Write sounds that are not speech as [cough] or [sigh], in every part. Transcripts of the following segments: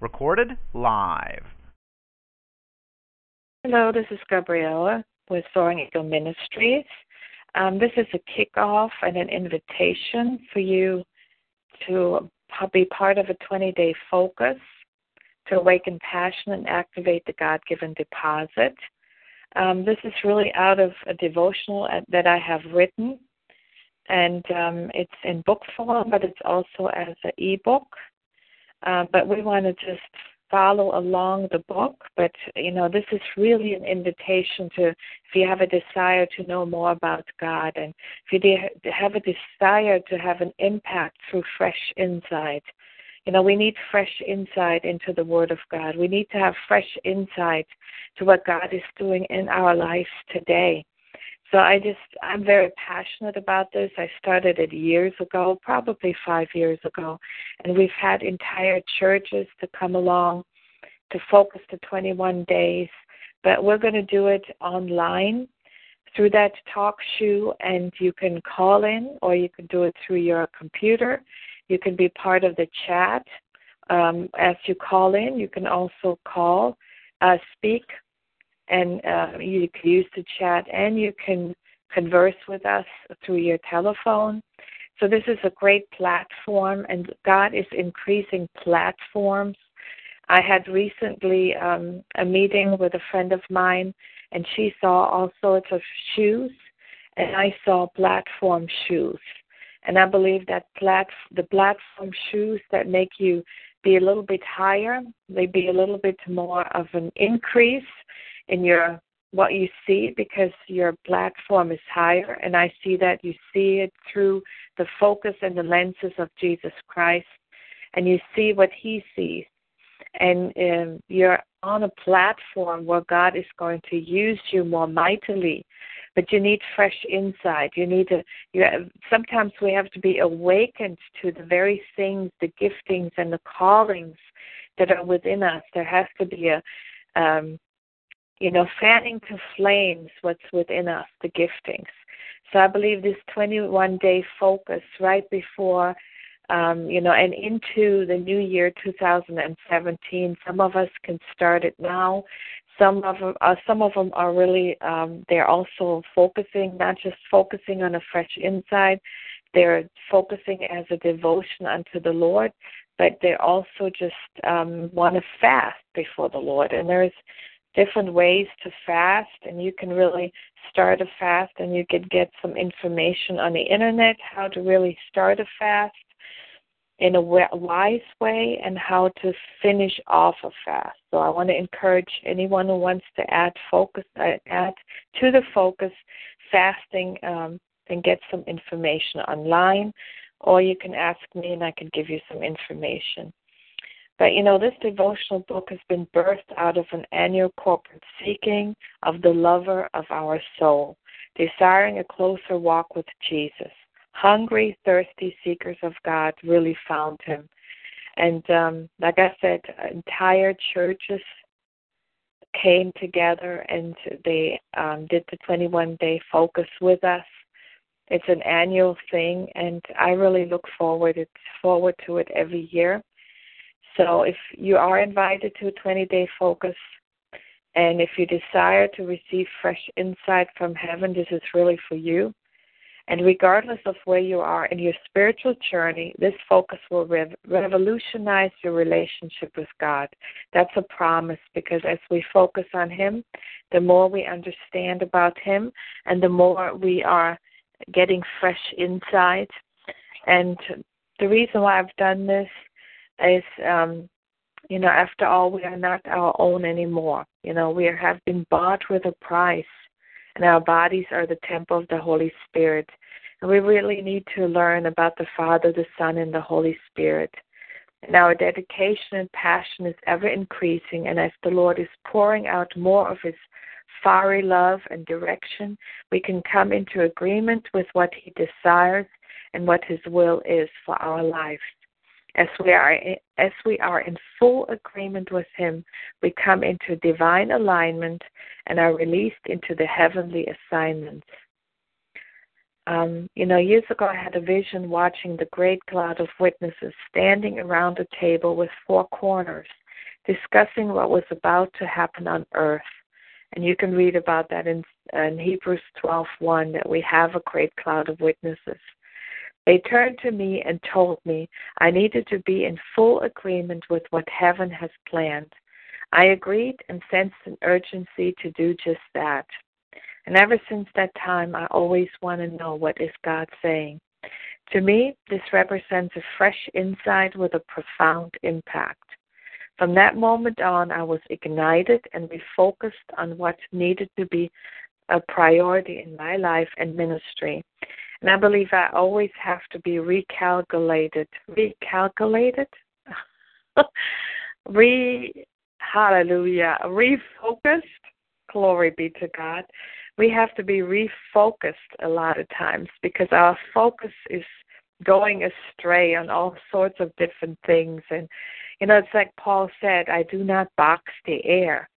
Recorded live. Hello, this is Gabriella with Soaring Eagle Ministries. Um, this is a kickoff and an invitation for you to be part of a 20 day focus to awaken passion and activate the God given deposit. Um, this is really out of a devotional that I have written, and um, it's in book form, but it's also as an ebook. Uh, but we want to just follow along the book. But you know, this is really an invitation to, if you have a desire to know more about God, and if you have a desire to have an impact through fresh insight. You know, we need fresh insight into the Word of God. We need to have fresh insight to what God is doing in our lives today. So I just, I'm very passionate about this. I started it years ago, probably five years ago, and we've had entire churches to come along to focus the 21 days. But we're going to do it online through that talk shoe, and you can call in or you can do it through your computer. You can be part of the chat. Um, as you call in, you can also call, uh, speak and uh, you can use the chat and you can converse with us through your telephone. So this is a great platform, and God is increasing platforms. I had recently um, a meeting with a friend of mine, and she saw all sorts of shoes, and I saw platform shoes. And I believe that plat- the platform shoes that make you be a little bit higher, they be a little bit more of an increase in your what you see because your platform is higher. And I see that you see it through the focus and the lenses of Jesus Christ. And you see what he sees. And um, you're on a platform where God is going to use you more mightily. But you need fresh insight. You need to you have, sometimes we have to be awakened to the very things the giftings and the callings that are within us. There has to be a um, you know, fanning to flames what's within us, the giftings. So I believe this 21 day focus right before, um, you know, and into the new year 2017. Some of us can start it now. Some of them, uh, some of them are really, um, they're also focusing, not just focusing on a fresh insight. They're focusing as a devotion unto the Lord, but they also just um, want to fast before the Lord. And there's different ways to fast and you can really start a fast and you can get some information on the internet how to really start a fast in a wise way and how to finish off a fast. So I want to encourage anyone who wants to add focus uh, add to the focus fasting um, and get some information online or you can ask me and I can give you some information. But you know, this devotional book has been birthed out of an annual corporate seeking of the lover of our soul, desiring a closer walk with Jesus. Hungry, thirsty seekers of God really found him. And um, like I said, entire churches came together and they um, did the 21 day focus with us. It's an annual thing, and I really look forward forward to it every year. So if you are invited to a 20 day focus, and if you desire to receive fresh insight from heaven, this is really for you. And regardless of where you are in your spiritual journey, this focus will rev- revolutionize your relationship with God. That's a promise because as we focus on Him, the more we understand about Him and the more we are getting fresh insight. And the reason why I've done this is um you know after all we are not our own anymore you know we have been bought with a price and our bodies are the temple of the holy spirit And we really need to learn about the Father, the Son, and the Holy Spirit. And our dedication and passion is ever increasing. And as the Lord is pouring out more of His fiery love and direction, we can come into agreement with what He desires and what His will is for our lives. As we are as we are in full agreement with Him, we come into divine alignment and are released into the heavenly assignments. Um, you know, years ago I had a vision watching the great cloud of witnesses standing around a table with four corners, discussing what was about to happen on earth. And you can read about that in, in Hebrews 12:1 that we have a great cloud of witnesses. They turned to me and told me I needed to be in full agreement with what heaven has planned. I agreed and sensed an urgency to do just that. And ever since that time, I always want to know what is God saying. To me, this represents a fresh insight with a profound impact. From that moment on, I was ignited and refocused on what needed to be a priority in my life and ministry. And I believe I always have to be recalculated. Recalculated? [laughs] Re hallelujah. Refocused. Glory be to God we have to be refocused a lot of times because our focus is going astray on all sorts of different things and you know it's like paul said i do not box the air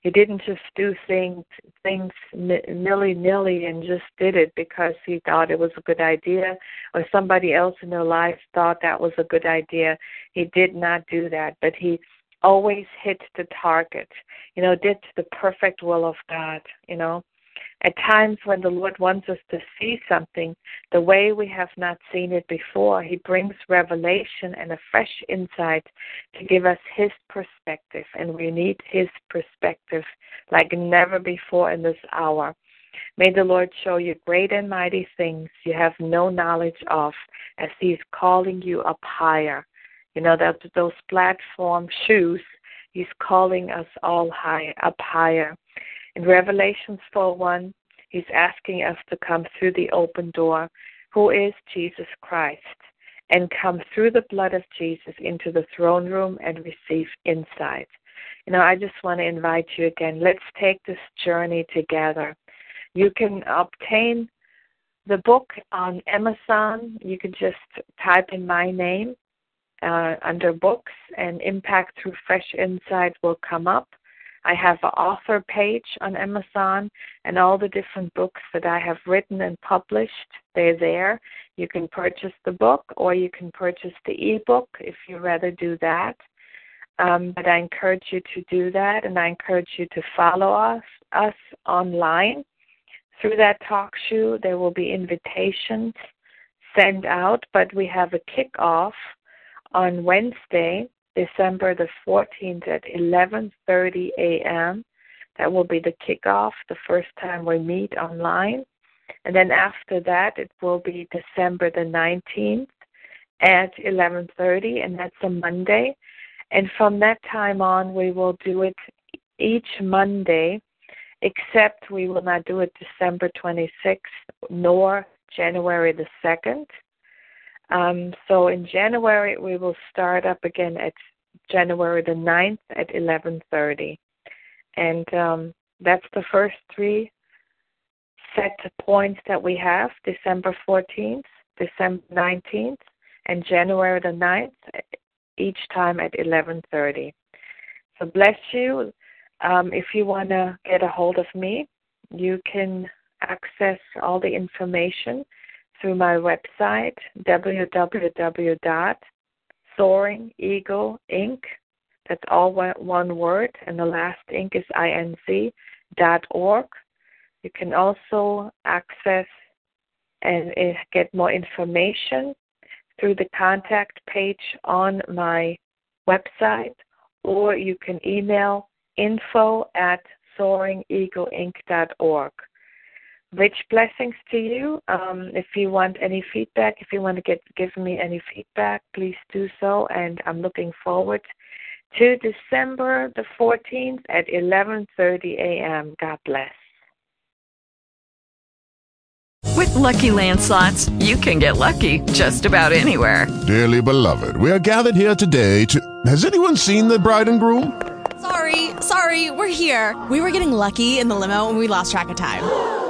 he didn't just do things things nilly nilly and just did it because he thought it was a good idea or somebody else in their life thought that was a good idea. He did not do that but he always hit the target you know did the perfect will of god you know at times when the Lord wants us to see something the way we have not seen it before, He brings revelation and a fresh insight to give us His perspective. And we need His perspective like never before in this hour. May the Lord show you great and mighty things you have no knowledge of as He's calling you up higher. You know, that those platform shoes, He's calling us all high, up higher. In Revelations 4:1, he's asking us to come through the open door, who is Jesus Christ, and come through the blood of Jesus into the throne room and receive insight. You know, I just want to invite you again. Let's take this journey together. You can obtain the book on Amazon. You can just type in my name uh, under books, and Impact Through Fresh Insight will come up. I have an author page on Amazon, and all the different books that I have written and published, they're there. You can purchase the book, or you can purchase the ebook if you rather do that. Um, but I encourage you to do that, and I encourage you to follow us us online through that talk show. There will be invitations sent out, but we have a kickoff on Wednesday December the 14th at 11:30 a.m. That will be the kickoff, the first time we meet online. And then after that, it will be December the 19th at 11:30, and that's a Monday. And from that time on, we will do it each Monday, except we will not do it December 26th nor January the 2nd. Um, so in January we will start up again at January the 9th at 11:30, and um, that's the first three set points that we have: December 14th, December 19th, and January the 9th, each time at 11:30. So bless you. Um, if you want to get a hold of me, you can access all the information through my website, www.soaring eagle. That's all one word, and the last ink is inc dot org. You can also access and get more information through the contact page on my website, or you can email info at soaringeagleinc.org rich blessings to you. Um, if you want any feedback, if you want to get give me any feedback, please do so. And I'm looking forward to December the 14th at 11:30 a.m. God bless. With Lucky Land slots, you can get lucky just about anywhere. Dearly beloved, we are gathered here today to. Has anyone seen the bride and groom? Sorry, sorry, we're here. We were getting lucky in the limo and we lost track of time.